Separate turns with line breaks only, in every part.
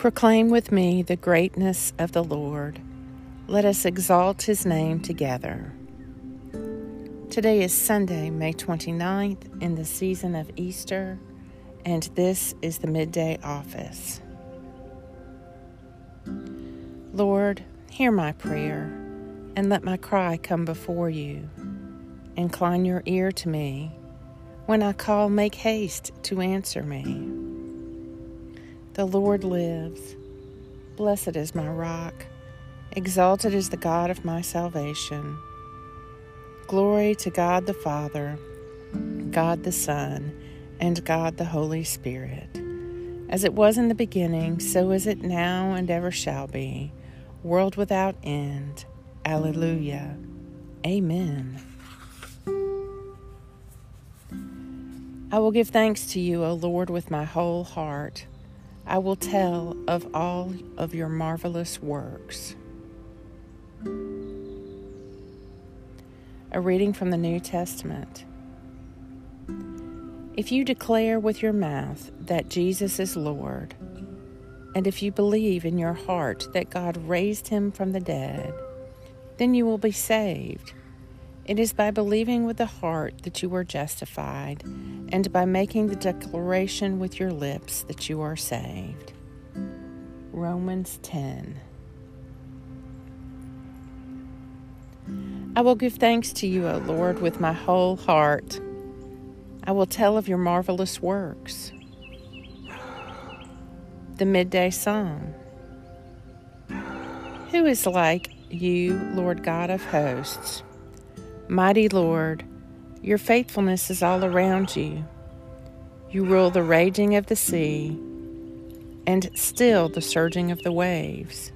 Proclaim with me the greatness of the Lord. Let us exalt his name together. Today is Sunday, May 29th, in the season of Easter, and this is the midday office. Lord, hear my prayer, and let my cry come before you. Incline your ear to me. When I call, make haste to answer me. The Lord lives. Blessed is my rock. Exalted is the God of my salvation. Glory to God the Father, God the Son, and God the Holy Spirit. As it was in the beginning, so is it now and ever shall be, world without end. Alleluia. Amen. I will give thanks to you, O Lord, with my whole heart. I will tell of all of your marvelous works. A reading from the New Testament. If you declare with your mouth that Jesus is Lord, and if you believe in your heart that God raised him from the dead, then you will be saved. It is by believing with the heart that you are justified, and by making the declaration with your lips that you are saved. Romans 10. I will give thanks to you, O Lord, with my whole heart. I will tell of your marvelous works. The Midday Psalm. Who is like you, Lord God of hosts? Mighty Lord, your faithfulness is all around you. You rule the raging of the sea and still the surging of the waves.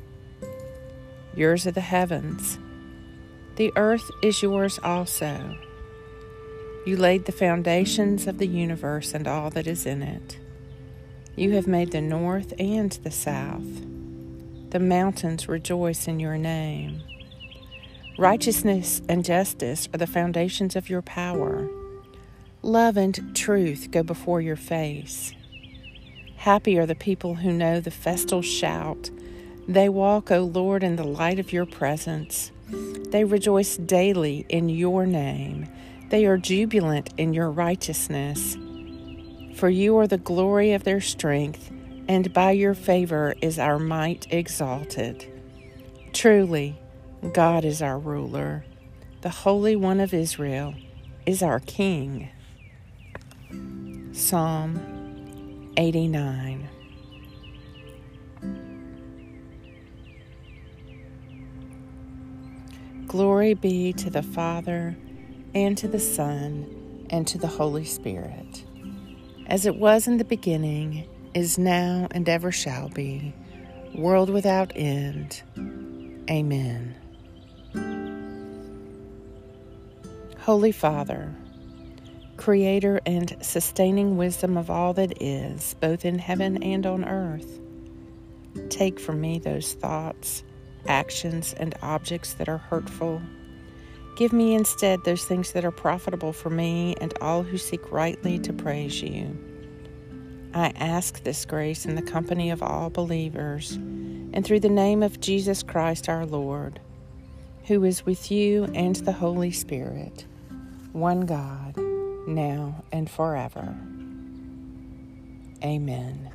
Yours are the heavens. The earth is yours also. You laid the foundations of the universe and all that is in it. You have made the north and the south. The mountains rejoice in your name. Righteousness and justice are the foundations of your power. Love and truth go before your face. Happy are the people who know the festal shout. They walk, O Lord, in the light of your presence. They rejoice daily in your name. They are jubilant in your righteousness. For you are the glory of their strength, and by your favor is our might exalted. Truly, God is our ruler. The Holy One of Israel is our King. Psalm 89. Glory be to the Father, and to the Son, and to the Holy Spirit, as it was in the beginning, is now, and ever shall be, world without end. Amen. Holy Father, Creator and sustaining wisdom of all that is, both in heaven and on earth, take from me those thoughts, actions, and objects that are hurtful. Give me instead those things that are profitable for me and all who seek rightly to praise you. I ask this grace in the company of all believers and through the name of Jesus Christ our Lord, who is with you and the Holy Spirit one God, now and forever. Amen.